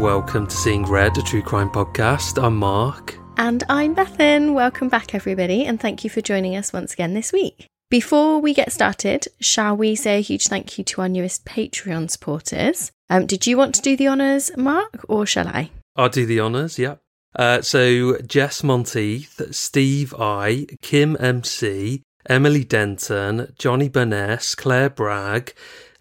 Welcome to Seeing Red, a true crime podcast. I'm Mark. And I'm Bethan. Welcome back, everybody, and thank you for joining us once again this week. Before we get started, shall we say a huge thank you to our newest Patreon supporters? Um, did you want to do the honours, Mark, or shall I? I'll do the honours, yep. Uh, so, Jess Monteith, Steve I, Kim MC, Emily Denton, Johnny Burness, Claire Bragg,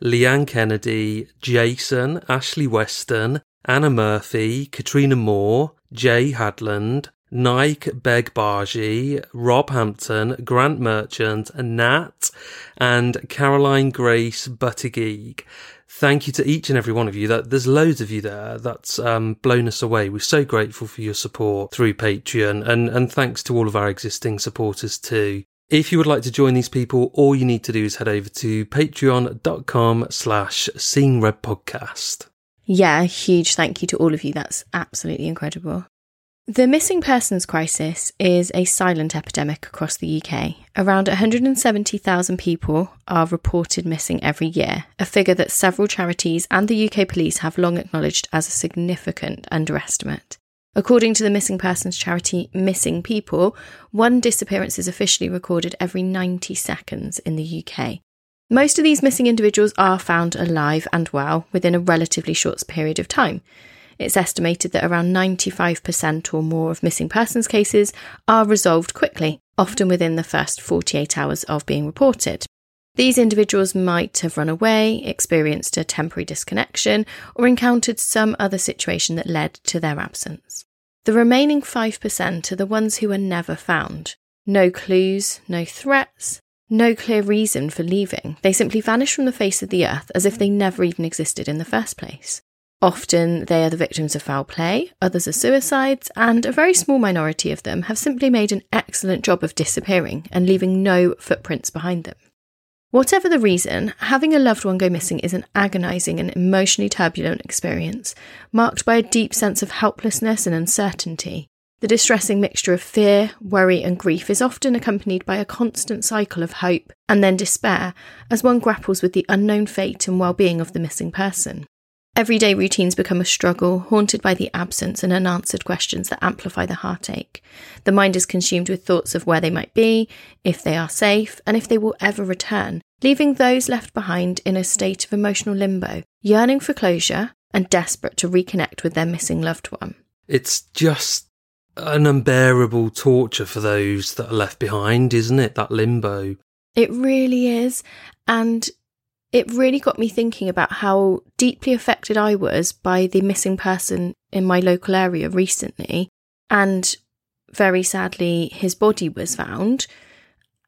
Leanne Kennedy, Jason, Ashley Weston, Anna Murphy, Katrina Moore, Jay Hadland, Nike Begbaji, Rob Hampton, Grant Merchant, Nat, and Caroline Grace Buttigieg. Thank you to each and every one of you. That there's loads of you there. That's um, blown us away. We're so grateful for your support through Patreon, and and thanks to all of our existing supporters too. If you would like to join these people, all you need to do is head over to patreon.com slash seeing. Yeah, huge thank you to all of you. That's absolutely incredible. The missing persons crisis is a silent epidemic across the UK. Around 170,000 people are reported missing every year, a figure that several charities and the UK police have long acknowledged as a significant underestimate. According to the missing persons charity Missing People, one disappearance is officially recorded every 90 seconds in the UK. Most of these missing individuals are found alive and well within a relatively short period of time. It's estimated that around 95% or more of missing persons cases are resolved quickly, often within the first 48 hours of being reported. These individuals might have run away, experienced a temporary disconnection, or encountered some other situation that led to their absence. The remaining 5% are the ones who are never found. No clues, no threats, no clear reason for leaving. They simply vanish from the face of the earth as if they never even existed in the first place. Often they are the victims of foul play, others are suicides, and a very small minority of them have simply made an excellent job of disappearing and leaving no footprints behind them. Whatever the reason, having a loved one go missing is an agonising and emotionally turbulent experience, marked by a deep sense of helplessness and uncertainty. The distressing mixture of fear, worry, and grief is often accompanied by a constant cycle of hope and then despair as one grapples with the unknown fate and well being of the missing person. Everyday routines become a struggle, haunted by the absence and unanswered questions that amplify the heartache. The mind is consumed with thoughts of where they might be, if they are safe, and if they will ever return, leaving those left behind in a state of emotional limbo, yearning for closure and desperate to reconnect with their missing loved one. It's just an unbearable torture for those that are left behind, isn't it? That limbo. It really is. And it really got me thinking about how deeply affected I was by the missing person in my local area recently. And very sadly, his body was found.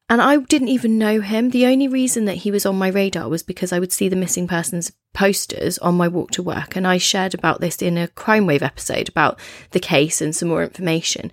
And I didn't even know him. The only reason that he was on my radar was because I would see the missing persons posters on my walk to work. And I shared about this in a Crime Wave episode about the case and some more information.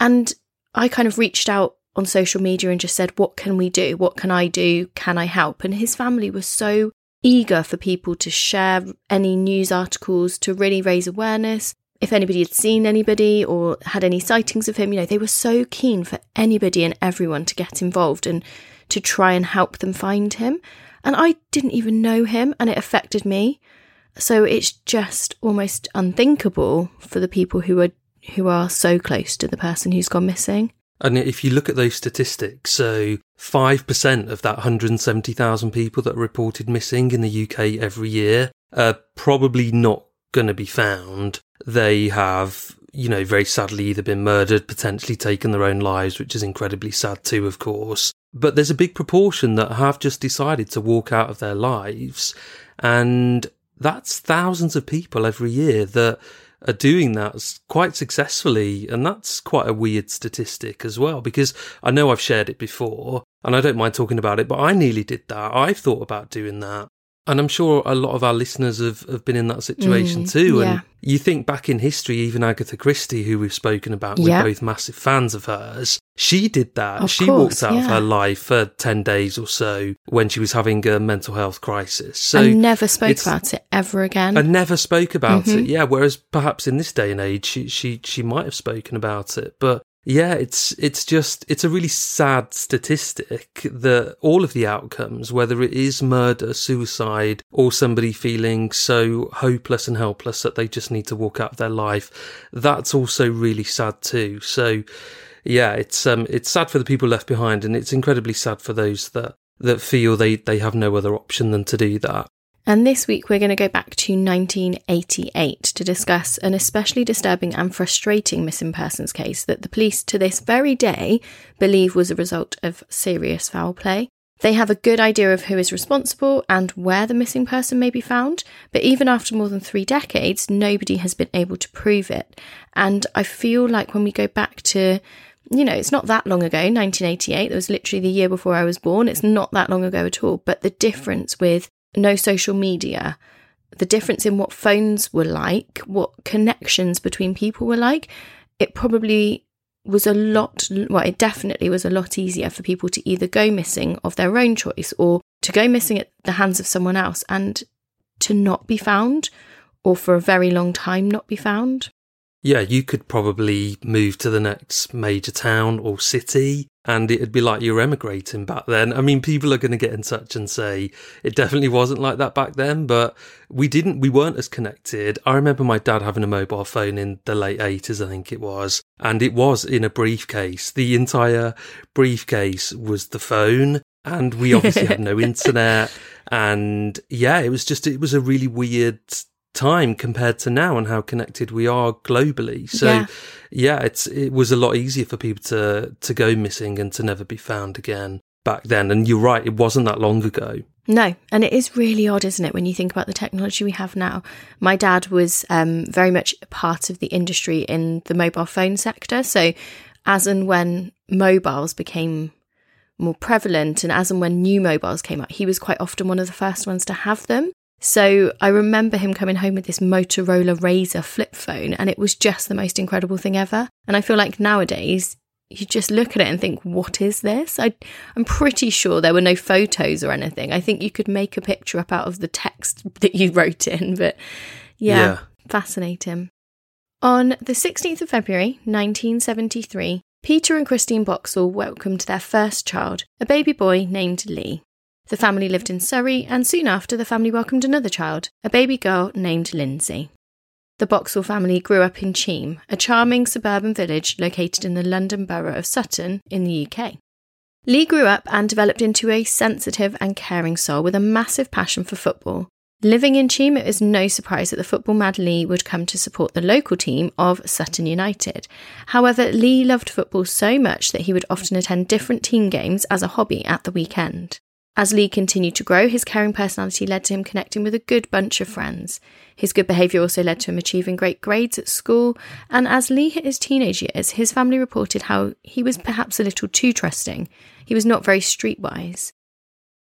And I kind of reached out on social media and just said, What can we do? What can I do? Can I help? And his family was so eager for people to share any news articles to really raise awareness. If anybody had seen anybody or had any sightings of him, you know, they were so keen for anybody and everyone to get involved and to try and help them find him. And I didn't even know him and it affected me. So it's just almost unthinkable for the people who are who are so close to the person who's gone missing. And if you look at those statistics, so 5% of that 170,000 people that are reported missing in the UK every year are probably not going to be found. They have, you know, very sadly either been murdered, potentially taken their own lives, which is incredibly sad too, of course. But there's a big proportion that have just decided to walk out of their lives. And that's thousands of people every year that are doing that quite successfully. And that's quite a weird statistic as well, because I know I've shared it before and I don't mind talking about it, but I nearly did that. I've thought about doing that. And I'm sure a lot of our listeners have, have been in that situation mm, too. Yeah. And you think back in history, even Agatha Christie, who we've spoken about, we're both massive fans of hers. She did that. Of she course, walked out yeah. of her life for 10 days or so when she was having a mental health crisis. So and never spoke about it ever again. And never spoke about Mm-hmm. it. Yeah. Whereas perhaps in this day and age, she, she, she might have spoken about it. But yeah, it's it's just it's a really sad statistic that all of the outcomes, whether it is murder, suicide, or somebody feeling so hopeless and helpless that they just need to walk out of their life, that's also really sad too. So yeah, it's um it's sad for the people left behind and it's incredibly sad for those that that feel they, they have no other option than to do that. And this week we're going to go back to 1988 to discuss an especially disturbing and frustrating missing persons case that the police to this very day believe was a result of serious foul play. They have a good idea of who is responsible and where the missing person may be found, but even after more than three decades, nobody has been able to prove it. And I feel like when we go back to you know, it's not that long ago, 1988. That was literally the year before I was born. It's not that long ago at all. But the difference with no social media, the difference in what phones were like, what connections between people were like, it probably was a lot, well, it definitely was a lot easier for people to either go missing of their own choice or to go missing at the hands of someone else and to not be found or for a very long time not be found. Yeah, you could probably move to the next major town or city and it'd be like you're emigrating back then. I mean, people are going to get in touch and say it definitely wasn't like that back then, but we didn't, we weren't as connected. I remember my dad having a mobile phone in the late 80s, I think it was, and it was in a briefcase. The entire briefcase was the phone. And we obviously had no internet. And yeah, it was just, it was a really weird time compared to now and how connected we are globally. So Yeah. yeah, it's it was a lot easier for people to to go missing and to never be found again back then. And you're right, it wasn't that long ago. No, and it is really odd, isn't it, when you think about the technology we have now? My dad was um, very much part of the industry in the mobile phone sector. So, as and when mobiles became more prevalent and as and when new mobiles came out, he was quite often one of the first ones to have them. So, I remember him coming home with this Motorola RAZR flip phone, and it was just the most incredible thing ever. And I feel like nowadays, you just look at it and think, what is this? I, I'm pretty sure there were no photos or anything. I think you could make a picture up out of the text that you wrote in, but yeah, Yeah. fascinating. On the 16th of February 1973, Peter and Christine Boxell welcomed their first child, a baby boy named Lee. The family lived in Surrey, and soon after, the family welcomed another child, a baby girl named Lindsay. The Boxell family grew up in Cheam, a charming suburban village located in the London borough of Sutton in the UK. Lee grew up and developed into a sensitive and caring soul with a massive passion for football. Living in Cheam, it is no surprise that the football mad Lee would come to support the local team of Sutton United. However, Lee loved football so much that he would often attend different team games as a hobby at the weekend. As Lee continued to grow, his caring personality led to him connecting with a good bunch of friends. His good behaviour also led to him achieving great grades at school, and as Lee hit his teenage years, his family reported how he was perhaps a little too trusting. He was not very streetwise.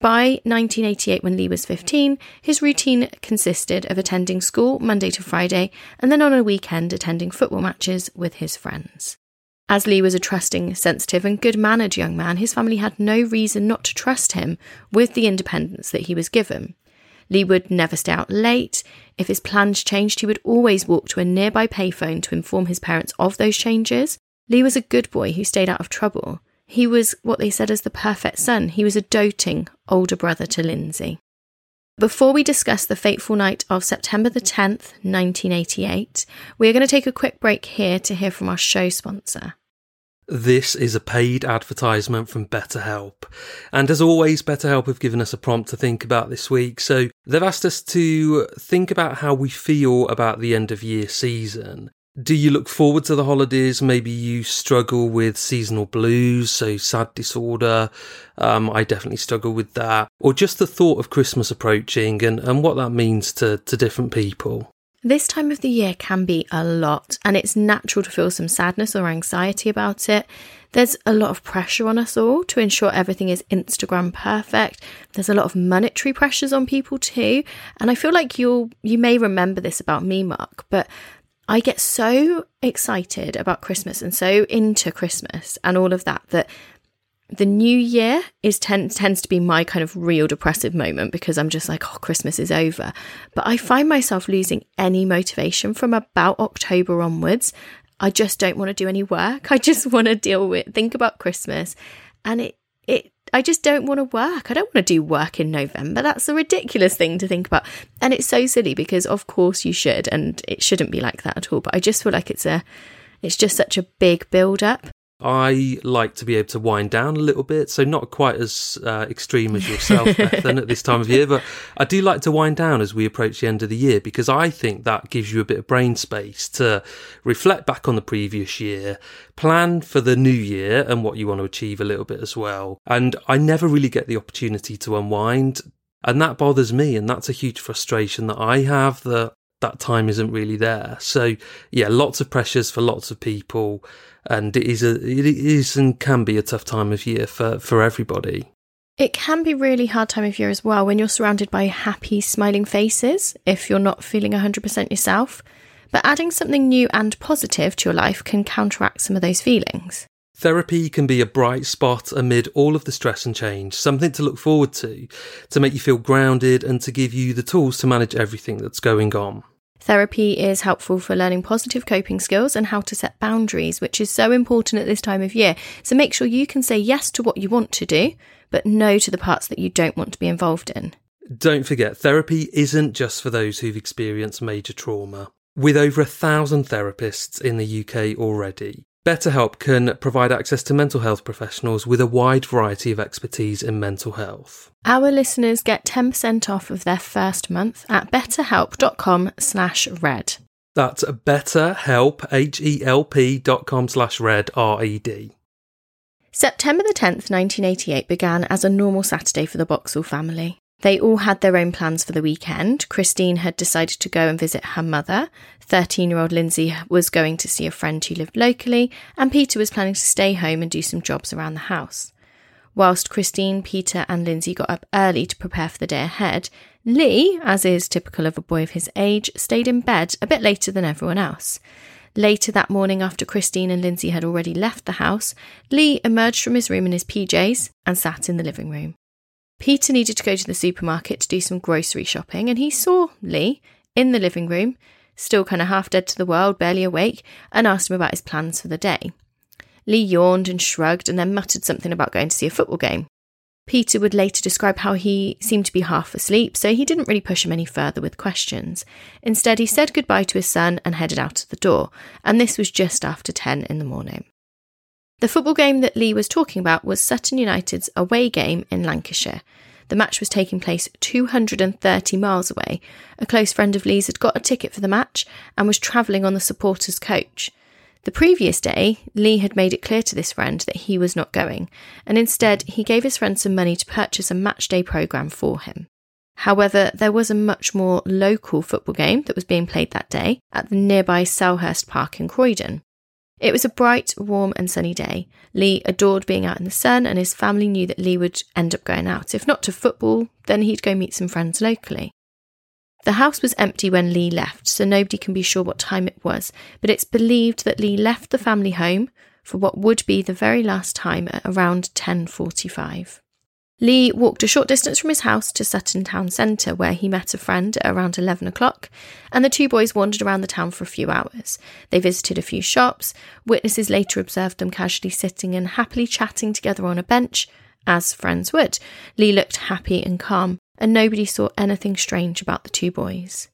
By 1988, when Lee was 15, his routine consisted of attending school Monday to Friday and then on a weekend attending football matches with his friends. As Lee was a trusting, sensitive, and good mannered young man, his family had no reason not to trust him with the independence that he was given. Lee would never stay out late. If his plans changed, he would always walk to a nearby payphone to inform his parents of those changes. Lee was a good boy who stayed out of trouble. He was what they said as the perfect son. He was a doting older brother to Lindsay. Before we discuss the fateful night of September the 10th, 1988, we are going to take a quick break here to hear from our show sponsor. This is a paid advertisement from BetterHelp. And as always, BetterHelp have given us a prompt to think about this week. So they've asked us to think about how we feel about the end of year season. Do you look forward to the holidays? Maybe you struggle with seasonal blues, so sad disorder. Um, I definitely struggle with that. Or just the thought of Christmas approaching and, and what that means to, to different people. This time of the year can be a lot, and it's natural to feel some sadness or anxiety about it. There's a lot of pressure on us all to ensure everything is Instagram perfect. There's a lot of monetary pressures on people too, and I feel like you'll you may remember this about me, Mark, but I get so excited about Christmas and so into Christmas and all of that that the new year is ten- tends to be my kind of real depressive moment because I'm just like, oh, Christmas is over. But I find myself losing any motivation from about October onwards. I just don't want to do any work. I just want to deal with think about Christmas, and it it I just don't want to work. I don't want to do work in November. That's a ridiculous thing to think about. And it's so silly because of course you should and it shouldn't be like that at all, but I just feel like it's a it's just such a big build up I like to be able to wind down a little bit, so not quite as uh, extreme as yourself, Bethan, at this time of year, but I do like to wind down as we approach the end of the year because I think that gives you a bit of brain space to reflect back on the previous year, plan for the new year and what you want to achieve a little bit as well. And I never really get the opportunity to unwind. And that bothers me, and that's a huge frustration that I have that that time isn't really there. So yeah, lots of pressures for lots of people, and it is a it is and can be a tough time of year for for everybody. It can be really hard time of year as well when you're surrounded by happy, smiling faces if you're not feeling 100% yourself. But adding something new and positive to your life can counteract some of those feelings. Therapy can be a bright spot amid all of the stress and change, something to look forward to, to make you feel grounded and to give you the tools to manage everything that's going on. Therapy is helpful for learning positive coping skills and how to set boundaries, which is so important at this time of year. So make sure you can say yes to what you want to do, but no to the parts that you don't want to be involved in. Don't forget, therapy isn't just for those who've experienced major trauma. With over a thousand therapists in the UK already, BetterHelp can provide access to mental health professionals with a wide variety of expertise in mental health. Our listeners get 10% off of their first month at betterhelp.com slash red. That's betterhelp, H-E-L-P dot com slash red, R-E-D. September the 10th, 1988 began as a normal Saturday for the Boxell family. They all had their own plans for the weekend. Christine had decided to go and visit her mother. 13 year old Lindsay was going to see a friend who lived locally, and Peter was planning to stay home and do some jobs around the house. Whilst Christine, Peter, and Lindsay got up early to prepare for the day ahead, Lee, as is typical of a boy of his age, stayed in bed a bit later than everyone else. Later that morning, after Christine and Lindsay had already left the house, Lee emerged from his room in his PJs and sat in the living room. Peter needed to go to the supermarket to do some grocery shopping, and he saw Lee in the living room, still kind of half dead to the world, barely awake, and asked him about his plans for the day. Lee yawned and shrugged and then muttered something about going to see a football game. Peter would later describe how he seemed to be half asleep, so he didn't really push him any further with questions. Instead, he said goodbye to his son and headed out of the door, and this was just after 10 in the morning. The football game that Lee was talking about was Sutton United's away game in Lancashire. The match was taking place 230 miles away. A close friend of Lee's had got a ticket for the match and was travelling on the supporters' coach. The previous day, Lee had made it clear to this friend that he was not going, and instead he gave his friend some money to purchase a matchday programme for him. However, there was a much more local football game that was being played that day at the nearby Selhurst Park in Croydon. It was a bright, warm, and sunny day. Lee adored being out in the sun, and his family knew that Lee would end up going out. If not to football, then he'd go meet some friends locally. The house was empty when Lee left, so nobody can be sure what time it was, but it's believed that Lee left the family home for what would be the very last time at around 10:45. Lee walked a short distance from his house to Sutton Town Centre, where he met a friend at around 11 o'clock, and the two boys wandered around the town for a few hours. They visited a few shops. Witnesses later observed them casually sitting and happily chatting together on a bench, as friends would. Lee looked happy and calm, and nobody saw anything strange about the two boys.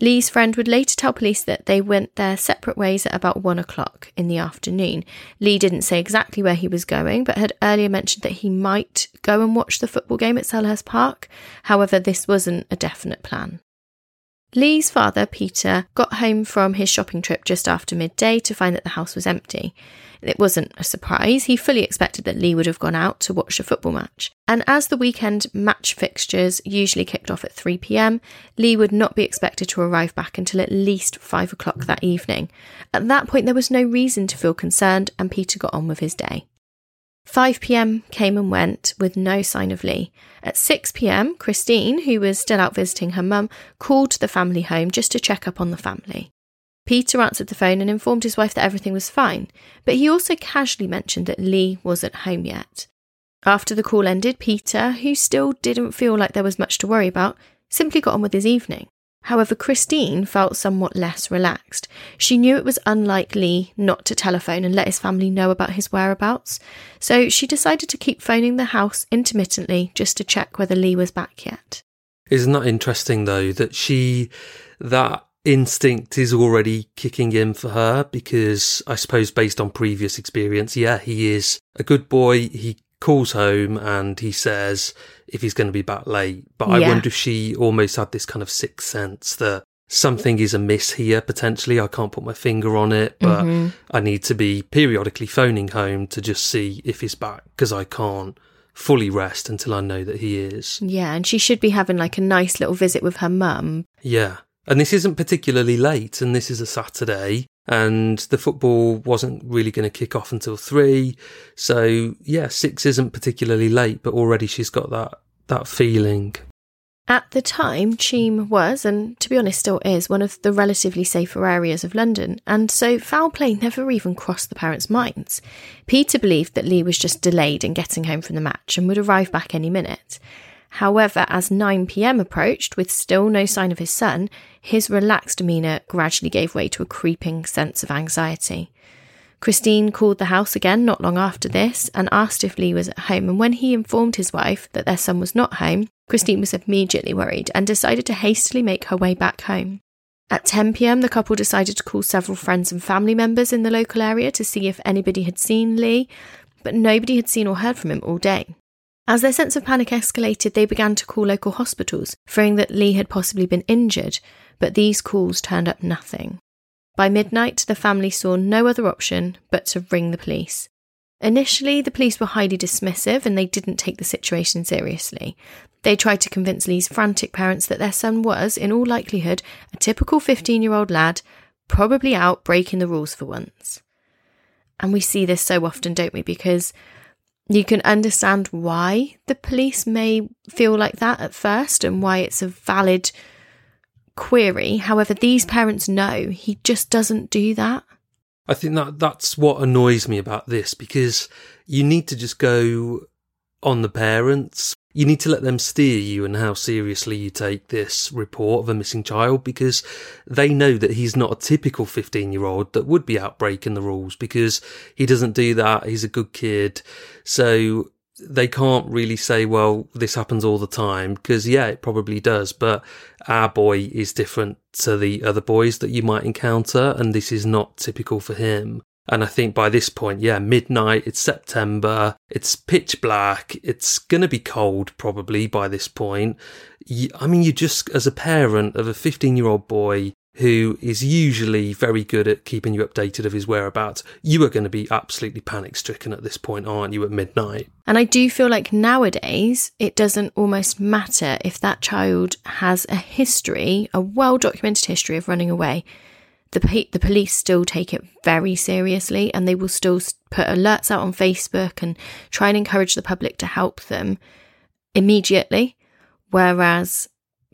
Lee's friend would later tell police that they went their separate ways at about one o'clock in the afternoon. Lee didn't say exactly where he was going, but had earlier mentioned that he might go and watch the football game at Selhurst Park. However, this wasn't a definite plan. Lee's father, Peter, got home from his shopping trip just after midday to find that the house was empty. It wasn't a surprise. He fully expected that Lee would have gone out to watch a football match. And as the weekend match fixtures usually kicked off at 3 pm, Lee would not be expected to arrive back until at least 5 o'clock that evening. At that point, there was no reason to feel concerned, and Peter got on with his day. 5 pm came and went with no sign of Lee. At 6 pm, Christine, who was still out visiting her mum, called the family home just to check up on the family. Peter answered the phone and informed his wife that everything was fine, but he also casually mentioned that Lee wasn't home yet. After the call ended, Peter, who still didn't feel like there was much to worry about, simply got on with his evening. However, Christine felt somewhat less relaxed. She knew it was unlikely not to telephone and let his family know about his whereabouts, so she decided to keep phoning the house intermittently just to check whether Lee was back yet. Isn't that interesting though that she that instinct is already kicking in for her because I suppose based on previous experience, yeah, he is a good boy. He calls home and he says if he's going to be back late. But I wonder if she almost had this kind of sixth sense that something is amiss here potentially. I can't put my finger on it, but mm-hmm. I need to be periodically phoning home to just see if he's back because I can't fully rest until I know that he is. Yeah, and she should be having like a nice little visit with her mum. Yeah. And this isn't particularly late, and this is a Saturday and the football wasn't really going to kick off until three. So yeah, six isn't particularly late, but already she's got that that feeling. At the time, Cheam was, and to be honest, still is, one of the relatively safer areas of London, and so foul play never even crossed the parents' minds. Peter believed that Lee was just delayed in getting home from the match and would arrive back any minute. However, as 9 pm approached, with still no sign of his son, his relaxed demeanour gradually gave way to a creeping sense of anxiety. Christine called the house again not long after this and asked if Lee was at home. And when he informed his wife that their son was not home, Christine was immediately worried and decided to hastily make her way back home. At 10 pm, the couple decided to call several friends and family members in the local area to see if anybody had seen Lee, but nobody had seen or heard from him all day. As their sense of panic escalated, they began to call local hospitals, fearing that Lee had possibly been injured, but these calls turned up nothing. By midnight, the family saw no other option but to ring the police. Initially, the police were highly dismissive and they didn't take the situation seriously. They tried to convince Lee's frantic parents that their son was, in all likelihood, a typical 15 year old lad, probably out breaking the rules for once. And we see this so often, don't we? Because you can understand why the police may feel like that at first and why it's a valid query. However, these parents know he just doesn't do that. I think that that's what annoys me about this because you need to just go on the parents you need to let them steer you and how seriously you take this report of a missing child because they know that he's not a typical 15 year old that would be out breaking the rules because he doesn't do that. He's a good kid. So they can't really say, well, this happens all the time because yeah, it probably does. But our boy is different to the other boys that you might encounter. And this is not typical for him. And I think by this point, yeah, midnight, it's September, it's pitch black, it's going to be cold probably by this point. I mean, you just, as a parent of a 15 year old boy who is usually very good at keeping you updated of his whereabouts, you are going to be absolutely panic stricken at this point, aren't you, at midnight? And I do feel like nowadays it doesn't almost matter if that child has a history, a well documented history of running away the the police still take it very seriously and they will still put alerts out on Facebook and try and encourage the public to help them immediately. Whereas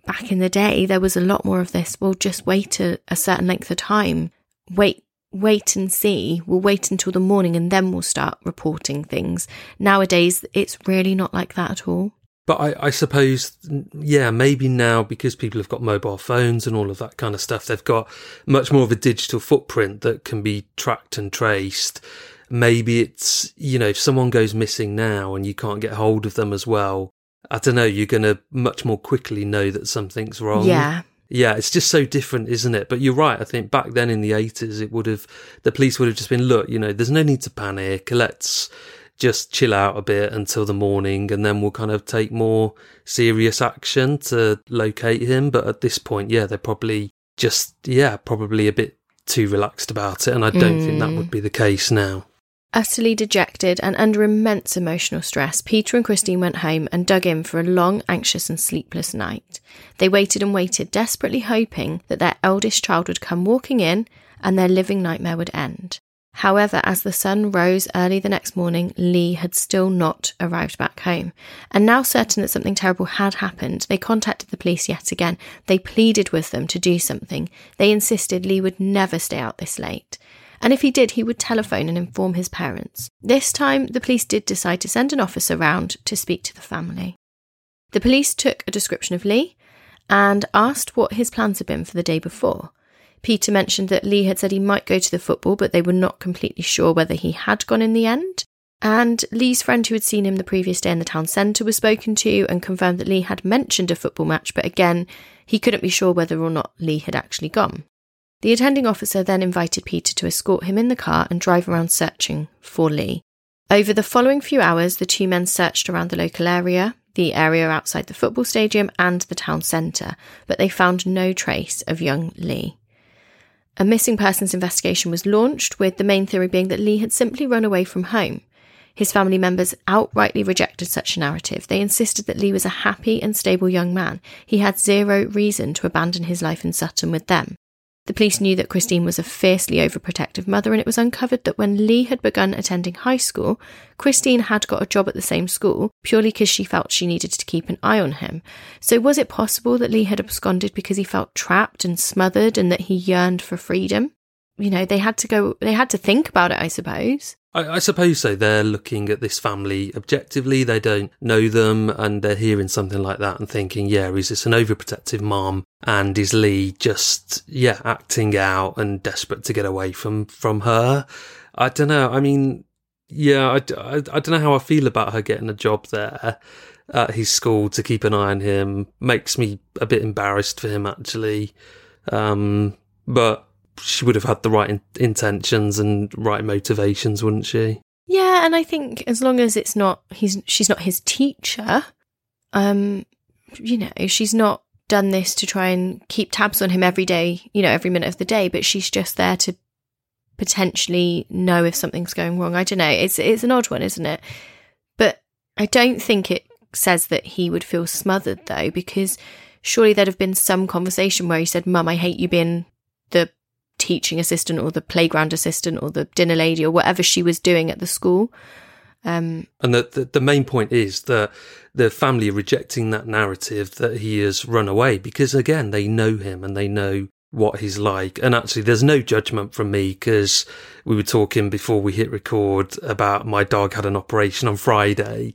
back in the day there was a lot more of this we'll just wait a, a certain length of time. Wait wait and see. We'll wait until the morning and then we'll start reporting things. Nowadays it's really not like that at all but I, I, suppose, yeah, maybe now because people have got mobile phones and all of that kind of stuff, they've got much more of a digital footprint that can be tracked and traced. Maybe it's, you know, if someone goes missing now and you can't get hold of them as well, I don't know, you're going to much more quickly know that something's wrong. Yeah. Yeah, it's just so different, isn't it? But you're right. I think back then in the 80s, it would have, the police would have just been, look, you know, there's no need to panic. Let's just chill out a bit until the morning and then we'll kind of take more serious action to locate him. But at this point, yeah, they're probably just, yeah, probably a bit too relaxed about it. And I don't mm. think that would be the case now. Utterly dejected and under immense emotional stress, Peter and Christine went home and dug in for a long, anxious, and sleepless night. They waited and waited, desperately hoping that their eldest child would come walking in and their living nightmare would end. However, as the sun rose early the next morning, Lee had still not arrived back home. And now certain that something terrible had happened, they contacted the police yet again. They pleaded with them to do something. They insisted Lee would never stay out this late. And if he did, he would telephone and inform his parents. This time, the police did decide to send an officer round to speak to the family. The police took a description of Lee and asked what his plans had been for the day before. Peter mentioned that Lee had said he might go to the football, but they were not completely sure whether he had gone in the end. And Lee's friend who had seen him the previous day in the town centre was spoken to and confirmed that Lee had mentioned a football match, but again, he couldn't be sure whether or not Lee had actually gone. The attending officer then invited Peter to escort him in the car and drive around searching for Lee. Over the following few hours, the two men searched around the local area, the area outside the football stadium, and the town centre, but they found no trace of young Lee. A missing persons investigation was launched, with the main theory being that Lee had simply run away from home. His family members outrightly rejected such a narrative. They insisted that Lee was a happy and stable young man. He had zero reason to abandon his life in Sutton with them. The police knew that Christine was a fiercely overprotective mother, and it was uncovered that when Lee had begun attending high school, Christine had got a job at the same school purely because she felt she needed to keep an eye on him. So, was it possible that Lee had absconded because he felt trapped and smothered and that he yearned for freedom? You know, they had to go, they had to think about it, I suppose. I, I, suppose so. They're looking at this family objectively. They don't know them, and they're hearing something like that and thinking, "Yeah, is this an overprotective mom?" And is Lee just, yeah, acting out and desperate to get away from from her? I don't know. I mean, yeah, I, I, I don't know how I feel about her getting a job there at his school to keep an eye on him. Makes me a bit embarrassed for him, actually. Um, but she would have had the right in- intentions and right motivations, wouldn't she? Yeah, and I think as long as it's not he's she's not his teacher, um, you know, she's not done this to try and keep tabs on him every day, you know, every minute of the day, but she's just there to potentially know if something's going wrong. I don't know. It's it's an odd one, isn't it? But I don't think it says that he would feel smothered though, because surely there'd have been some conversation where he said, Mum, I hate you being the teaching assistant or the playground assistant or the dinner lady or whatever she was doing at the school. Um, and the, the, the main point is that the family rejecting that narrative that he has run away because again they know him and they know what he's like. And actually, there's no judgment from me because we were talking before we hit record about my dog had an operation on Friday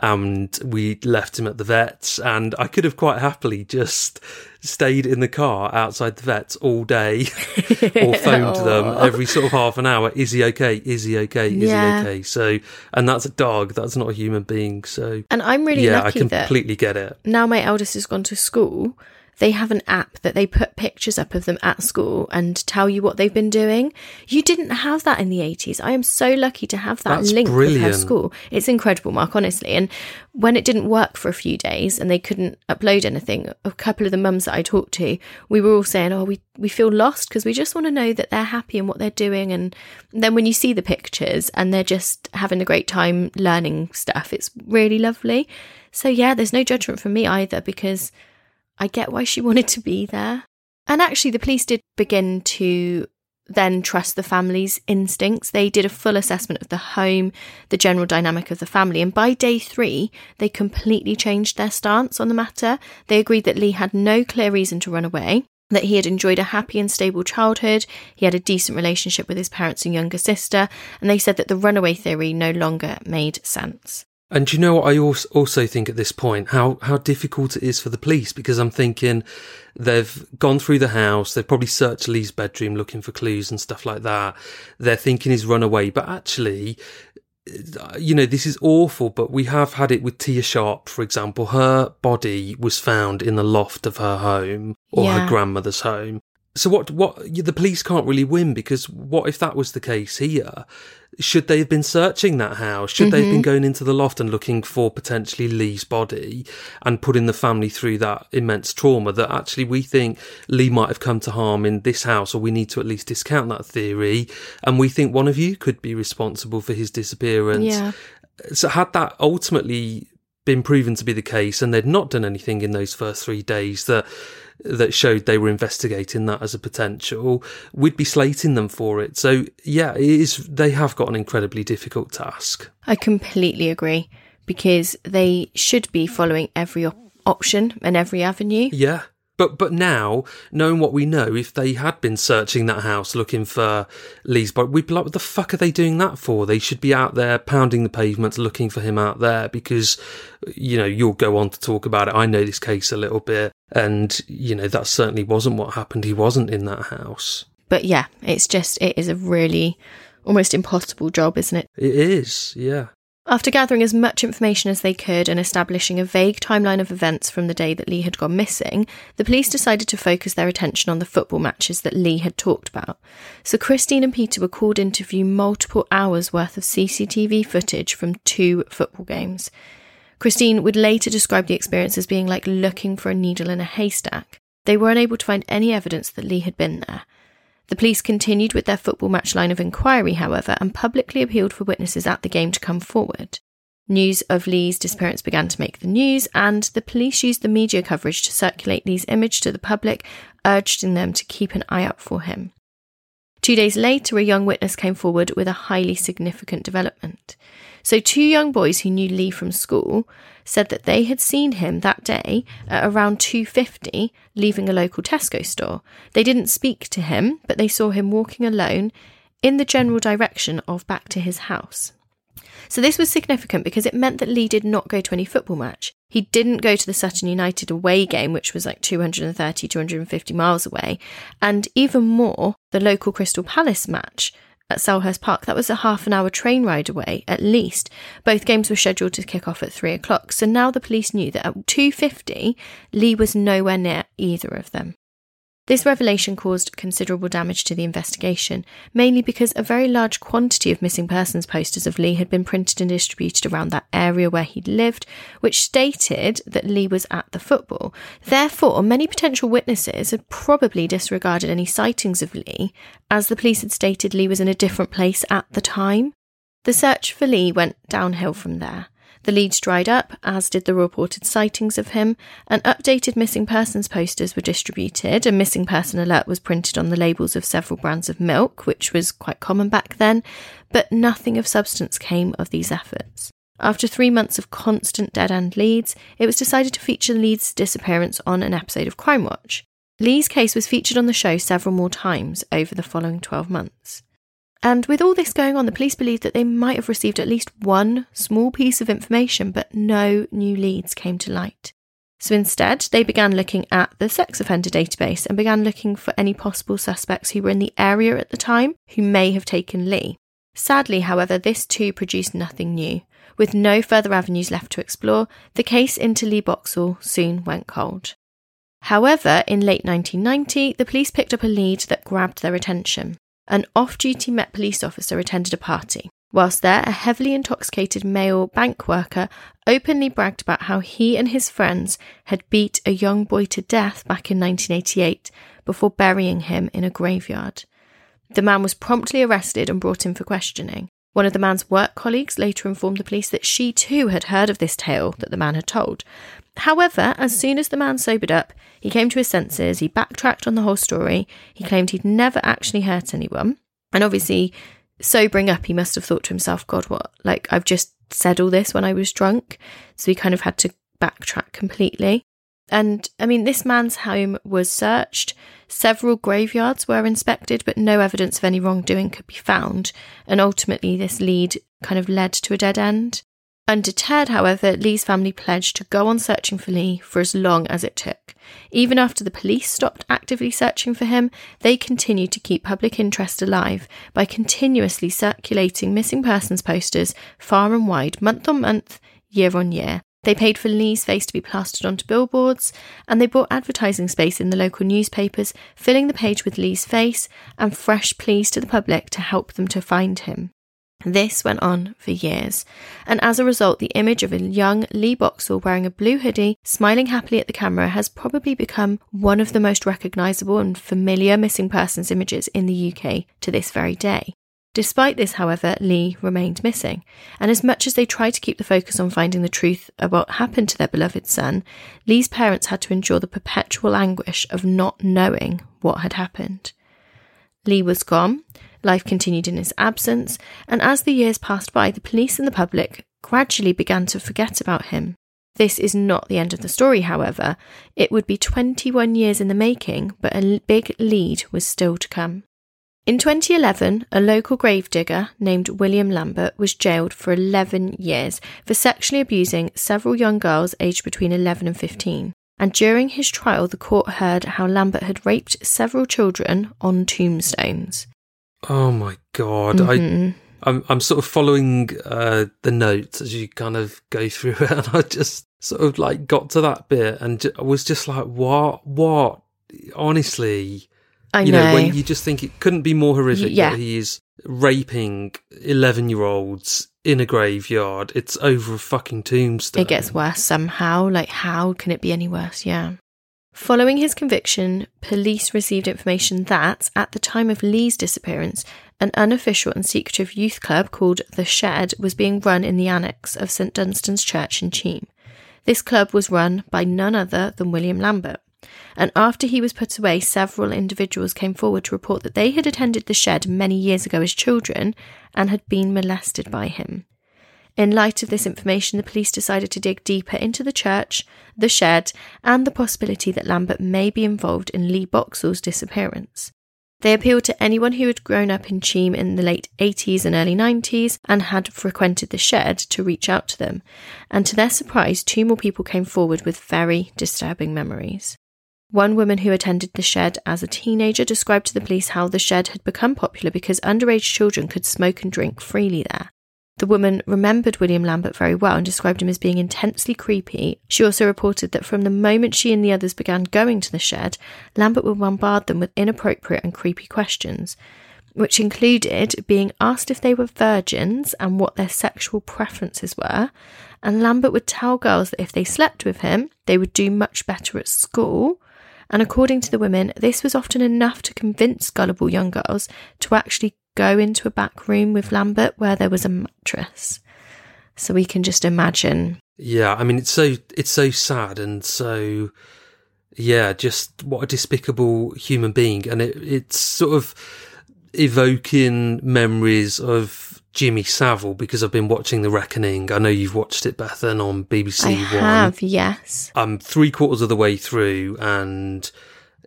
and we left him at the vets. And I could have quite happily just stayed in the car outside the vets all day or phoned oh. them every sort of half an hour. Is he okay? Is he okay? Is yeah. he okay? So, and that's a dog. That's not a human being. So, and I'm really yeah, I completely get it. Now my eldest has gone to school they have an app that they put pictures up of them at school and tell you what they've been doing. You didn't have that in the 80s. I am so lucky to have that That's link brilliant. with her school. It's incredible, Mark, honestly. And when it didn't work for a few days and they couldn't upload anything, a couple of the mums that I talked to, we were all saying, oh, we, we feel lost because we just want to know that they're happy and what they're doing. And then when you see the pictures and they're just having a great time learning stuff, it's really lovely. So, yeah, there's no judgment from me either because I get why she wanted to be there. And actually, the police did begin to then trust the family's instincts. They did a full assessment of the home, the general dynamic of the family, and by day three, they completely changed their stance on the matter. They agreed that Lee had no clear reason to run away, that he had enjoyed a happy and stable childhood, he had a decent relationship with his parents and younger sister, and they said that the runaway theory no longer made sense. And do you know what I also think at this point? How, how difficult it is for the police because I'm thinking they've gone through the house. They've probably searched Lee's bedroom looking for clues and stuff like that. They're thinking he's run away, but actually uh, you know, this is awful, but we have had it with Tia Sharp, for example. Her body was found in the loft of her home or Yeah. her grandmother's home. So what? What the police can't really win because what if that was the case here? Should they have been searching that house? Should they have been mm-hmm. going into the loft and looking for potentially Lee's body and putting the family through that immense trauma that actually we think Lee might have come to harm in this house, or we need to at least discount that theory, and we think one of you could be responsible for his disappearance Yeah. so had that ultimately been proven to be the case and they'd not done anything in those first three days that that showed they were investigating that as a potential we'd be slating them for it. So yeah it is they have got an incredibly difficult task. I completely agree because they should be following every op- option and every avenue. yeah but but now knowing what we know if they had been searching that house looking for lee's body we'd be like what the fuck are they doing that for? They should be out there pounding the pavements looking for him out there because you know you'll go on to talk about it. I know this case a little bit. And you know that certainly wasn't what happened. He wasn't in that house. But yeah, it's just, it is a really almost impossible job, isn't it? it is yeah After gathering as much information as they could and establishing a vague timeline of events from the day that Lee had gone missing, the police decided to focus their attention on the football matches that Lee had talked about. So Christine and Peter were called in to view multiple hours worth of CCTV footage from two football games. Christine would later describe the experience as being like looking for a needle in a haystack. They were unable to find any evidence that Lee had been there. The police continued with their football match line of inquiry, however, and publicly appealed for witnesses at the game to come forward. News of Lee's disappearance began to make the news, and the police used the media coverage to circulate Lee's image to the public, urging them to keep an eye out for him. Two days later, a young witness came forward with a highly significant development. So, two young boys who knew Lee from school said that they had seen him that day at around 2:50 leaving a local Tesco store. They didn't speak to him, but they saw him walking alone in the general direction of back to his house. So this was significant because it meant that Lee did not go to any football match. He didn't go to the Sutton United away game, which was like 230, 250 miles away. And even more, the local Crystal Palace match at Selhurst Park, that was a half an hour train ride away, at least. Both games were scheduled to kick off at three o'clock. So now the police knew that at 2.50, Lee was nowhere near either of them. This revelation caused considerable damage to the investigation, mainly because a very large quantity of missing persons posters of Lee had been printed and distributed around that area where he'd lived, which stated that Lee was at the football. Therefore, many potential witnesses had probably disregarded any sightings of Lee, as the police had stated Lee was in a different place at the time. The search for Lee went downhill from there. The leads dried up, as did the reported sightings of him, and updated missing persons posters were distributed. A missing person alert was printed on the labels of several brands of milk, which was quite common back then, but nothing of substance came of these efforts. After three months of constant dead end leads, it was decided to feature Lee's disappearance on an episode of Crime Watch. Lee's case was featured on the show several more times over the following 12 months. And with all this going on, the police believed that they might have received at least one small piece of information, but no new leads came to light. So instead, they began looking at the sex offender database and began looking for any possible suspects who were in the area at the time who may have taken Lee. Sadly, however, this too produced nothing new. With no further avenues left to explore, the case into Lee Boxell soon went cold. However, in late 1990, the police picked up a lead that grabbed their attention an off duty Met police officer attended a party. Whilst there, a heavily intoxicated male bank worker openly bragged about how he and his friends had beat a young boy to death back in 1988 before burying him in a graveyard. The man was promptly arrested and brought in for questioning. One of the man's work colleagues later informed the police that she too had heard of this tale that the man had told. However, as soon as the man sobered up, he came to his senses, he backtracked on the whole story, he claimed he'd never actually hurt anyone. And obviously, sobering up, he must have thought to himself, God, what? Like, I've just said all this when I was drunk. So he kind of had to backtrack completely. And I mean, this man's home was searched. Several graveyards were inspected, but no evidence of any wrongdoing could be found. And ultimately, this lead kind of led to a dead end. Undeterred, however, Lee's family pledged to go on searching for Lee for as long as it took. Even after the police stopped actively searching for him, they continued to keep public interest alive by continuously circulating missing persons posters far and wide, month on month, year on year. They paid for Lee's face to be plastered onto billboards, and they bought advertising space in the local newspapers, filling the page with Lee's face and fresh pleas to the public to help them to find him. This went on for years, and as a result, the image of a young Lee Boxell wearing a blue hoodie, smiling happily at the camera, has probably become one of the most recognisable and familiar missing persons images in the UK to this very day. Despite this, however, Lee remained missing, and as much as they tried to keep the focus on finding the truth about what happened to their beloved son, Lee's parents had to endure the perpetual anguish of not knowing what had happened. Lee was gone, Life continued in his absence, and as the years passed by, the police and the public gradually began to forget about him. This is not the end of the story, however. It would be 21 years in the making, but a big lead was still to come. In 2011, a local gravedigger named William Lambert was jailed for 11 years for sexually abusing several young girls aged between 11 and 15. And during his trial, the court heard how Lambert had raped several children on tombstones. Oh my god! Mm-hmm. I I'm I'm sort of following uh, the notes as you kind of go through it, and I just sort of like got to that bit and I was just like, what, what? Honestly, I you know. know when you just think it couldn't be more horrific yeah. that he is raping eleven year olds in a graveyard. It's over a fucking tombstone. It gets worse somehow. Like, how can it be any worse? Yeah. Following his conviction, police received information that, at the time of Lee's disappearance, an unofficial and secretive youth club called The Shed was being run in the annex of St Dunstan's Church in Cheam. This club was run by none other than William Lambert. And after he was put away, several individuals came forward to report that they had attended the shed many years ago as children and had been molested by him. In light of this information, the police decided to dig deeper into the church, the shed, and the possibility that Lambert may be involved in Lee Boxell's disappearance. They appealed to anyone who had grown up in Cheam in the late 80s and early 90s and had frequented the shed to reach out to them. And to their surprise, two more people came forward with very disturbing memories. One woman who attended the shed as a teenager described to the police how the shed had become popular because underage children could smoke and drink freely there. The woman remembered William Lambert very well and described him as being intensely creepy. She also reported that from the moment she and the others began going to the shed, Lambert would bombard them with inappropriate and creepy questions, which included being asked if they were virgins and what their sexual preferences were. And Lambert would tell girls that if they slept with him, they would do much better at school. And according to the women, this was often enough to convince gullible young girls to actually go into a back room with Lambert where there was a mattress. So we can just imagine. Yeah, I mean it's so it's so sad and so yeah, just what a despicable human being and it it's sort of evoking memories of Jimmy Savile because I've been watching The Reckoning. I know you've watched it, Bethan, on BBC I One. have, yes. I'm three quarters of the way through, and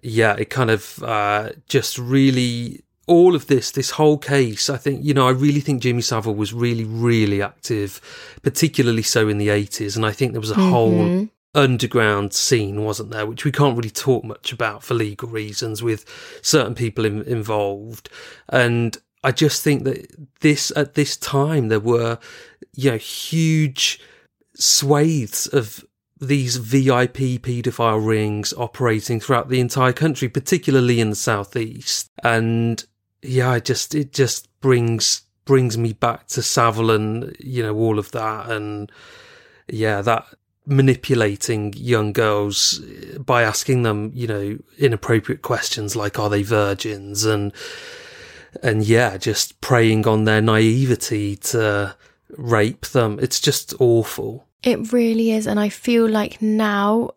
yeah, it kind of uh, just really all of this, this whole case, I think, you know, I really think Jimmy Savile was really, really active, particularly so in the 80s. And I think there was a mm-hmm. whole underground scene, wasn't there, which we can't really talk much about for legal reasons with certain people in, involved. And I just think that this, at this time, there were, you know, huge swathes of these VIP paedophile rings operating throughout the entire country, particularly in the southeast. And yeah, it just it just brings brings me back to Savile and you know all of that, and yeah, that manipulating young girls eh, by asking them you know inappropriate questions like are they virgins and and yeah, just preying on their naivety to rape them. It's just awful. It really is, and I feel like now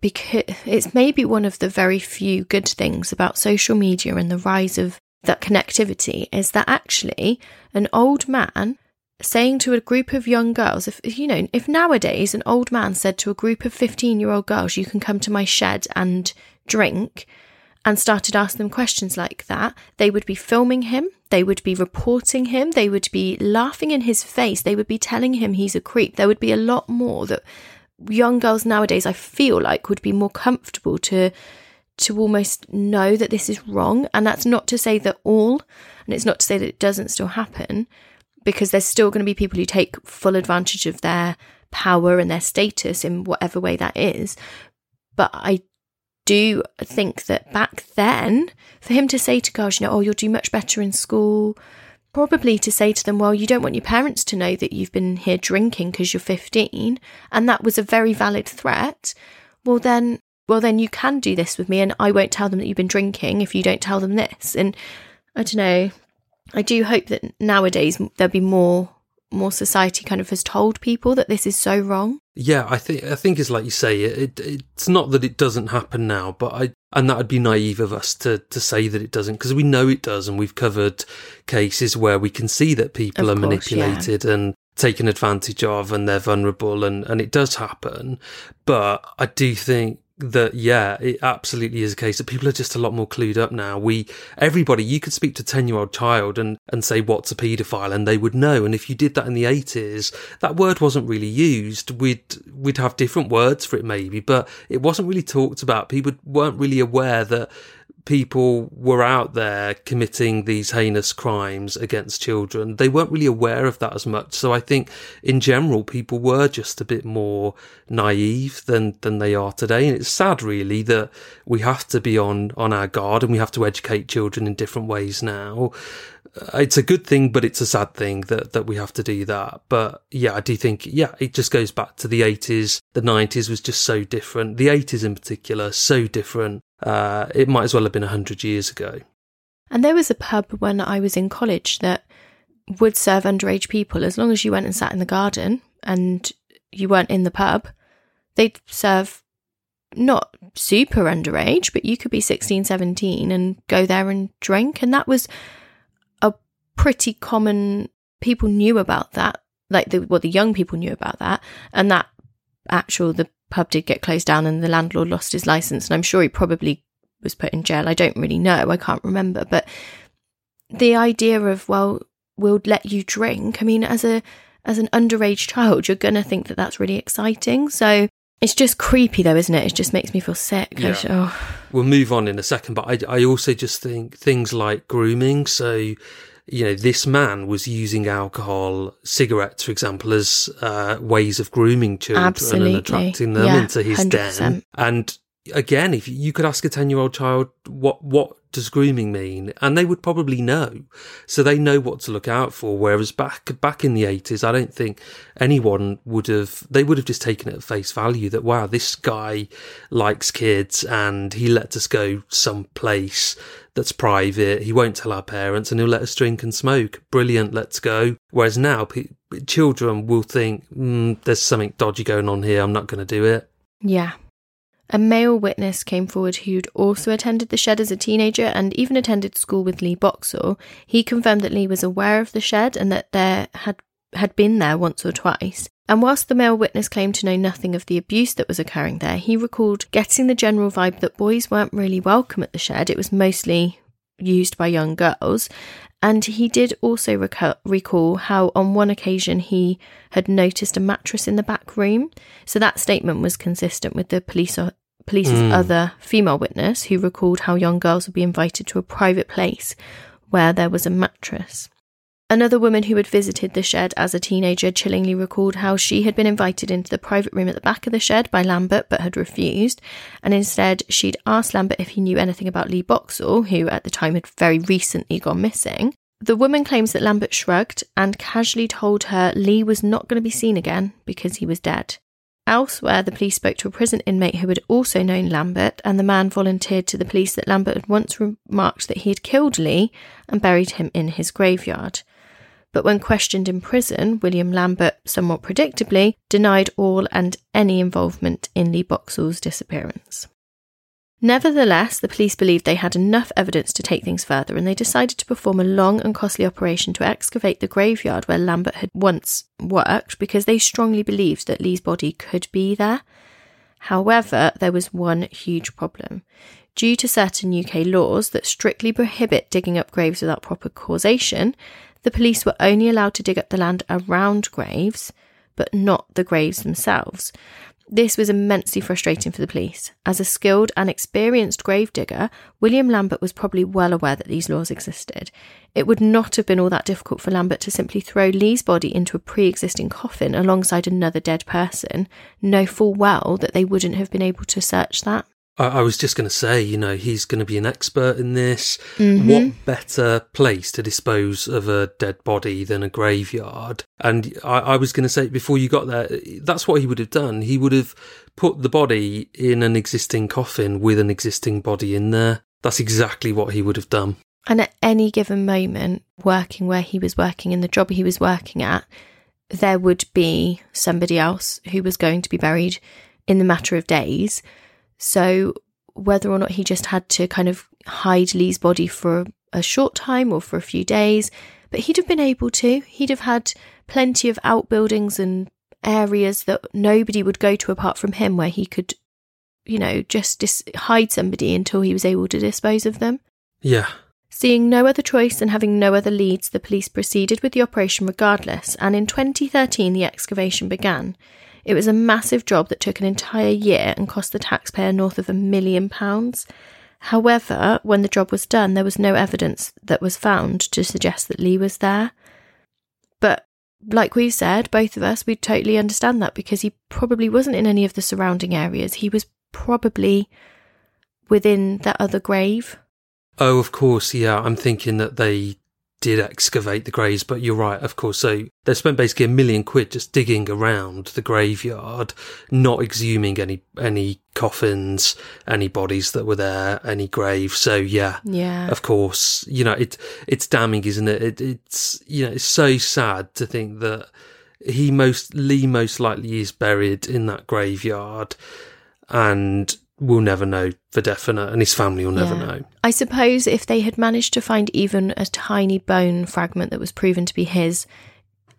because it's maybe one of the very few good things about social media and the rise of that connectivity is that actually an old man saying to a group of young girls, if you know, if nowadays an old man said to a group of 15 year old girls, you can come to my shed and drink, and started asking them questions like that, they would be filming him, They would be reporting him. They would be laughing in his face. They would be telling him he's a creep. There would be a lot more that young girls nowadays, I feel like, would be more comfortable to to almost know that this is wrong. And that's not to say that all, and it's not to say that it doesn't still happen, because there's still going to be people who take full advantage of their power and their status in whatever way that is. But I do think that back then, for him to say to girls, you know, oh, you'll do much better in school, probably to say to them, well, you don't want your parents to know that you've been here drinking because you're 15, and that was a very valid threat. Well, then, well, then you can do this with me, and I won't tell them that you've been drinking if you don't tell them this. And I don't know. I do hope that nowadays there'll be more more society kind of has told people that this is so wrong. Yeah, I think I think it's like you say. It, it, it's not that it doesn't happen now, but I and that would be naive of us to to say that it doesn't because we know it does, and we've covered cases where we can see that people of are course, manipulated yeah. and taken advantage of, and they're vulnerable, and and it does happen. But I do think that yeah, it absolutely is a case that people are just a lot more clued up now. We everybody you could speak to a ten year old child and and say what's a paedophile and they would know. And if you did that in the eighties, that word wasn't really used. We'd we'd have different words for it maybe, but it wasn't really talked about. People weren't really aware that people were out there committing these heinous crimes against children, they weren't really aware of that as much. So I think in general, people were just a bit more naive than, than they are today. And it's sad really that we have to be on, on our guard and we have to educate children in different ways now it's a good thing, but it's a sad thing that, that we have to do that. But yeah, I do think, yeah, it just goes back to the 80s. The 90s was just so different. The 80s in particular, so different. Uh, it might as well have been 100 years ago. And there was a pub when I was in college that would serve underage people as long as you went and sat in the garden and you weren't in the pub. They'd serve not super underage, but you could be 16, 17 and go there and drink. And that was pretty common. People knew about that, like the well, the young people knew about that, and that actual the pub did get closed down, and the landlord lost his license, and I'm sure he probably was put in jail. I don't really know, I can't remember, but the idea of well, we'll let you drink. I mean, as a as an underage child, you're gonna think that that's really exciting. So it's just creepy, though, isn't it? It just makes me feel sick. Yeah. oh. We'll move on in a second, but I, I also just think things like grooming. So you know, this man was using alcohol, cigarettes, for example, as uh, ways of grooming children Absolutely. and attracting them yeah, into his 100%. den. And again, if you could ask a 10 year old child, what, what does grooming mean? And they would probably know. So they know what to look out for. Whereas back, back in the 80s, I don't think anyone would have, they would have just taken it at face value that, wow, this guy likes kids and he lets us go someplace that's private. He won't tell our parents and he'll let us drink and smoke. Brilliant. Let's go. Whereas now p- children will think, mm, there's something dodgy going on here. I'm not going to do it. Yeah. A male witness came forward who'd also attended the shed as a teenager and even attended school with Lee Boxell. He confirmed that Lee was aware of the shed and that there had had been there once or twice. And whilst the male witness claimed to know nothing of the abuse that was occurring there, he recalled getting the general vibe that boys weren't really welcome at the shed. It was mostly used by young girls. And he did also recall how on one occasion he had noticed a mattress in the back room. So that statement was consistent with the police police's mm. other female witness who recalled how young girls would be invited to a private place where there was a mattress. Another woman who had visited the shed as a teenager chillingly recalled how she had been invited into the private room at the back of the shed by Lambert but had refused, and instead she'd asked Lambert if he knew anything about Lee Boxell, who at the time had very recently gone missing. The woman claims that Lambert shrugged and casually told her Lee was not going to be seen again because he was dead. Elsewhere, the police spoke to a prison inmate who had also known Lambert, and the man volunteered to the police that Lambert had once remarked that he had killed Lee and buried him in his graveyard. But when questioned in prison, William Lambert, somewhat predictably, denied all and any involvement in Lee Boxell's disappearance. Nevertheless, the police believed they had enough evidence to take things further and they decided to perform a long and costly operation to excavate the graveyard where Lambert had once worked because they strongly believed that Lee's body could be there. However, there was one huge problem. due to certain UK laws that strictly prohibit digging up graves without proper causation, the police were only allowed to dig up the land around graves, but not the graves themselves. This was immensely frustrating for the police. As a skilled and experienced gravedigger, William Lambert was probably well aware that these laws existed. It would not have been all that difficult for Lambert to simply throw Lee's body into a pre existing coffin alongside another dead person, know full well that they wouldn't have been able to search that. I, I was just going to say, you know, he's going to be an expert in this. Mm-hmm. What better place to dispose of a dead body than a graveyard? And I, I was going to say, before you got there, that's what he would have done. He would have put the body in an existing coffin with an existing body in there. That's exactly what he would have done. And at any given moment, working where he was working in the job he was working at, there would be somebody else who was going to be buried in the matter of days. So whether or not he just had to kind of hide Lee's body for a short time or for a few days, but he'd have been able to. He'd have had plenty of outbuildings and areas that nobody would go to apart from him where he could, you know, just dis- hide somebody until he was able to dispose of them. Yeah. Seeing no other choice and having no other leads, the police proceeded with the operation regardless, and in 2013 the excavation began. It was a massive job that took an entire year and cost the taxpayer north of a million pounds. However, when the job was done, there was no evidence that was found to suggest that Lee was there. But like we've said, both of us, we totally understand that because he probably wasn't in any of the surrounding areas. He was probably within that other grave. Oh, of course, yeah. I'm thinking that they did excavate the graves, but you're right, of course. So they spent basically a million quid just digging around the graveyard, not exhuming any any coffins, any bodies that were there, any graves. So yeah, Yeah. of course, you know it. It's damning, isn't it? it? It's you know it's so sad to think that he most Lee most likely is buried in that graveyard, and we'll never know for definite, and his family will never Yeah. know. I suppose if they had managed to find even a tiny bone fragment that was proven to be his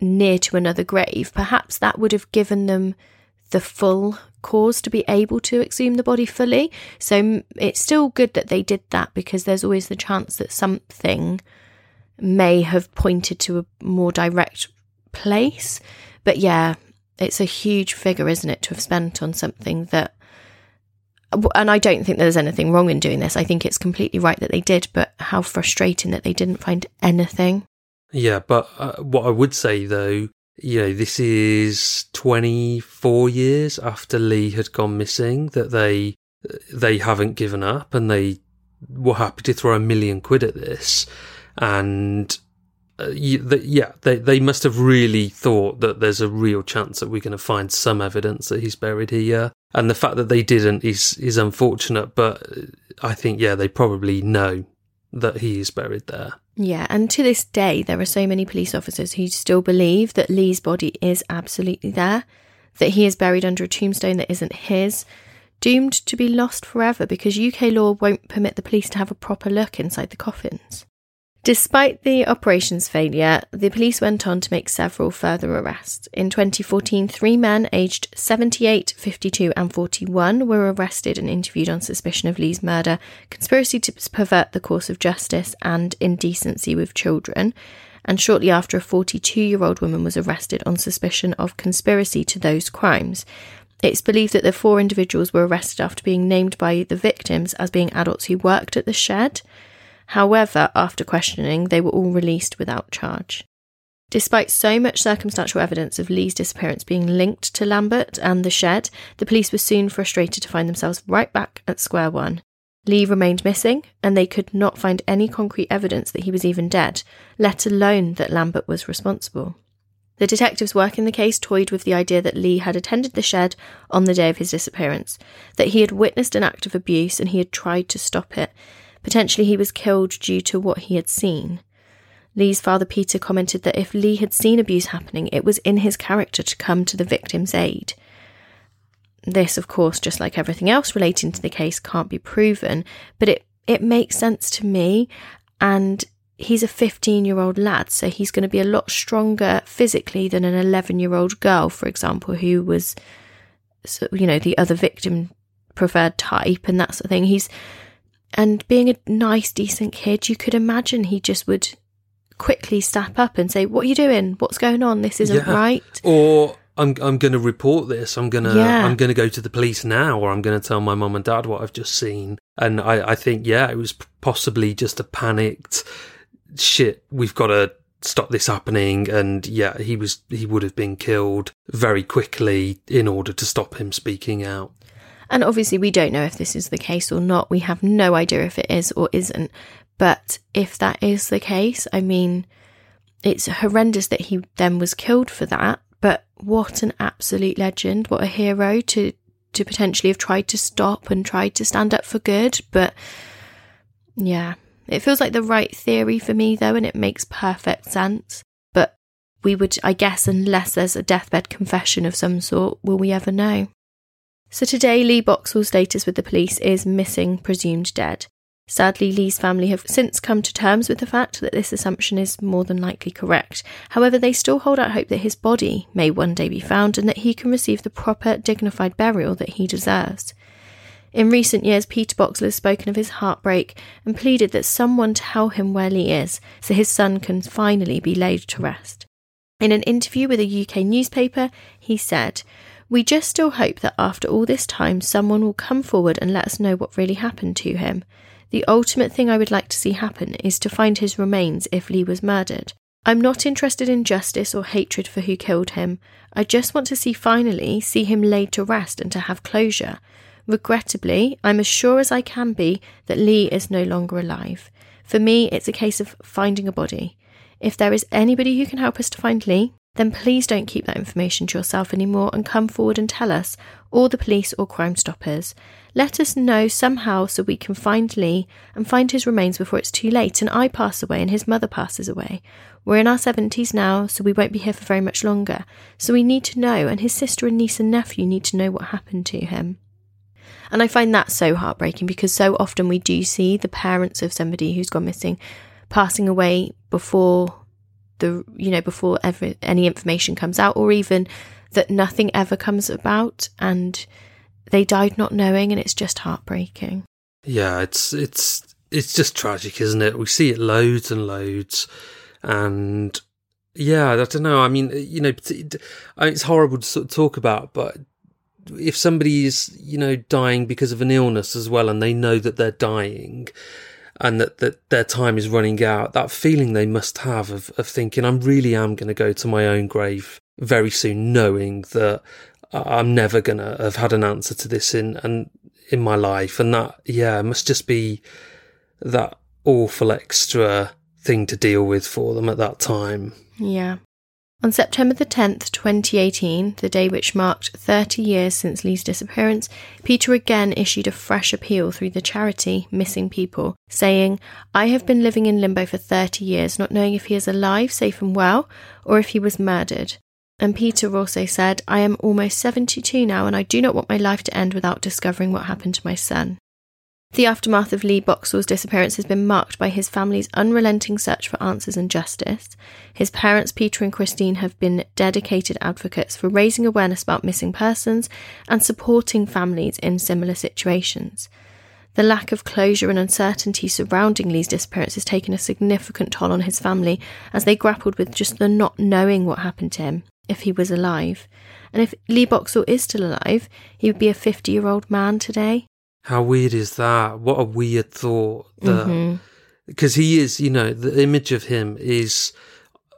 near to another grave, perhaps that would have given them the full cause to be able to exhume the body fully. So it's still good that they did that because there's always the chance that something may have pointed to a more direct place. But yeah, it's a huge figure, isn't it, to have spent on something that and I don't think there's anything wrong in doing this. I think it's completely right that they did, but how frustrating that they didn't find anything. Yeah, but uh, what I would say though, you know, this is 24 years after Lee had gone missing that they they haven't given up and they were happy to throw a million quid at this and uh, yeah, they they must have really thought that there's a real chance that we're going to find some evidence that he's buried here, and the fact that they didn't is is unfortunate. But I think yeah, they probably know that he is buried there. Yeah, and to this day, there are so many police officers who still believe that Lee's body is absolutely there, that he is buried under a tombstone that isn't his, doomed to be lost forever because UK law won't permit the police to have a proper look inside the coffins. Despite the operation's failure, the police went on to make several further arrests. In 2014, three men aged 78, 52, and 41 were arrested and interviewed on suspicion of Lee's murder, conspiracy to pervert the course of justice, and indecency with children. And shortly after, a 42 year old woman was arrested on suspicion of conspiracy to those crimes. It's believed that the four individuals were arrested after being named by the victims as being adults who worked at the shed. However, after questioning, they were all released without charge. Despite so much circumstantial evidence of Lee's disappearance being linked to Lambert and the shed, the police were soon frustrated to find themselves right back at square one. Lee remained missing, and they could not find any concrete evidence that he was even dead, let alone that Lambert was responsible. The detectives working the case toyed with the idea that Lee had attended the shed on the day of his disappearance, that he had witnessed an act of abuse and he had tried to stop it. Potentially, he was killed due to what he had seen. Lee's father Peter commented that if Lee had seen abuse happening, it was in his character to come to the victim's aid. This, of course, just like everything else relating to the case, can't be proven, but it, it makes sense to me. And he's a 15 year old lad, so he's going to be a lot stronger physically than an 11 year old girl, for example, who was, you know, the other victim preferred type and that sort of thing. He's And being a nice, decent kid, you could imagine he just would quickly step up and say, What are you doing? What's going on? This isn't Yeah. right. Or I'm I'm going to report this. I'm gonna Yeah. I'm going to go to the police now, or I'm going to tell my mum and dad what I've just seen. And I I think yeah, it was possibly just a panicked shit. We've got to stop this happening. And yeah, he was he would have been killed very quickly in order to stop him speaking out. And obviously, we don't know if this is the case or not. We have no idea if it is or isn't. But if that is the case, I mean, it's horrendous that he then was killed for that. But what an absolute legend! What a hero to to potentially have tried to stop and tried to stand up for good. But yeah, it feels like the right theory for me though, and it makes perfect sense. But we would, I guess, unless there's a deathbed confession of some sort, will we ever know? So today, Lee Boxell's status with the police is missing, presumed dead. Sadly, Lee's family have since come to terms with the fact that this assumption is more than likely correct. However, they still hold out hope that his body may one day be found and that he can receive the proper, dignified burial that he deserves. In recent years, Peter Boxell has spoken of his heartbreak and pleaded that someone tell him where Lee is so his son can finally be laid to rest. In an interview with a UK newspaper, he said, We just still hope that after all this time, someone will come forward and let us know what really happened to him. The ultimate thing I would like to see happen is to find his remains if Lee was murdered. I'm not interested in justice or hatred for who killed him. I just want to see finally see him laid to rest and to have closure. Regrettably, I'm as sure as I can be that Lee is no longer alive. For me, it's a case of finding a body. If there is anybody who can help us to find Lee, then please don't keep that information to yourself anymore and come forward and tell us, or the police or Crime Stoppers. Let us know somehow so we can find Lee and find his remains before it's too late and I pass away and his mother passes away. We're in our 70s now, so we won't be here for very much longer. So we need to know, and his sister and niece and nephew need to know what happened to him. And I find that so heartbreaking because so often we do see the parents of somebody who's gone missing passing away before the you know before ever any information comes out or even that nothing ever comes about and they died not knowing and it's just heartbreaking. Yeah, it's it's it's just tragic, isn't it? We see it loads and loads, and yeah, I don't know. I mean, you know, it's horrible to sort of talk about, but if somebody is, you know, dying because of an illness as well, and they know that they're dying, and that, that their time is running out, that feeling they must have of, of thinking, I really am going to go to my own grave very soon, knowing that I'm never going to have had an answer to this in, and in my life. And that, yeah, must just be that awful extra thing to deal with for them at that time. Yeah. On September the 10th, 2018, the day which marked 30 years since Lee's disappearance, Peter again issued a fresh appeal through the charity Missing People, saying, I have been living in limbo for 30 years, not knowing if he is alive, safe and well, or if he was murdered. And Peter also said, I am almost 72 now and I do not want my life to end without discovering what happened to my son. The aftermath of Lee Boxell's disappearance has been marked by his family's unrelenting search for answers and justice. His parents, Peter and Christine, have been dedicated advocates for raising awareness about missing persons and supporting families in similar situations. The lack of closure and uncertainty surrounding Lee's disappearance has taken a significant toll on his family as they grappled with just the not knowing what happened to him, if he was alive. And if Lee Boxell is still alive, he would be a 50 year old man today. How weird is that? What a weird thought. That Mm-hmm. because he is, you know, the image of him is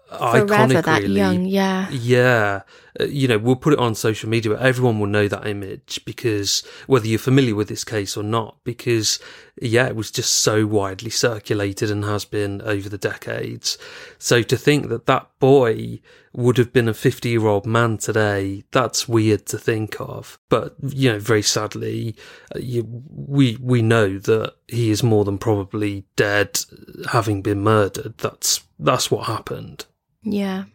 Forever iconic. that really. young, yeah. Yeah, you know, we'll put it on social media. but Everyone will know that image because whether you're familiar with this case or not, because yeah, it was just so widely circulated and has been over the decades. So to think that that boy would have been a 50 year old man today, that's weird to think of. But, you know, very sadly, uh, you, we, we know that he is more than probably dead, having been murdered. That's, that's what happened. Yeah.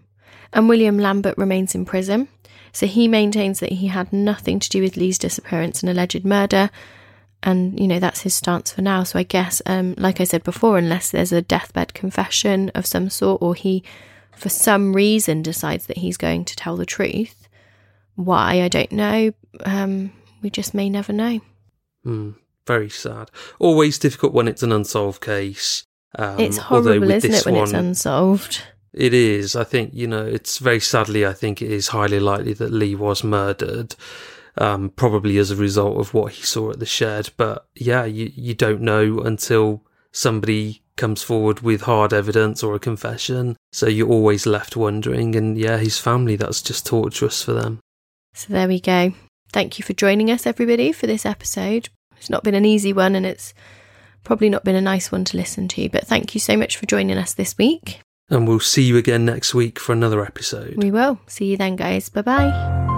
And William Lambert remains in prison. So he maintains that he had nothing to do with Lee's disappearance and alleged murder. And, you know, that's his stance for now. So I guess, um, like I said before, unless there's a deathbed confession of some sort or he, for some reason, decides that he's going to tell the truth, why, I don't know. Um, we just may never know. Hmm. very sad. Always difficult when it's an unsolved case. Um, it's horrible, isn't it, when one, it's unsolved? It is. I think, you know, it's very sadly, I think it is highly likely that Lee was murdered, um, probably as a result of what he saw at the shed. But yeah, you, you don't know until somebody comes forward with hard evidence or a confession. So you're always left wondering. And yeah, his family, that's just torturous for them. So there we go. Thank you for joining us, everybody, for this episode. It's not been an easy one and it's probably not been a nice one to listen to, but thank you so much for joining us this week. And we'll see you again next week for another episode. We will. See you then, guys. Bye bye.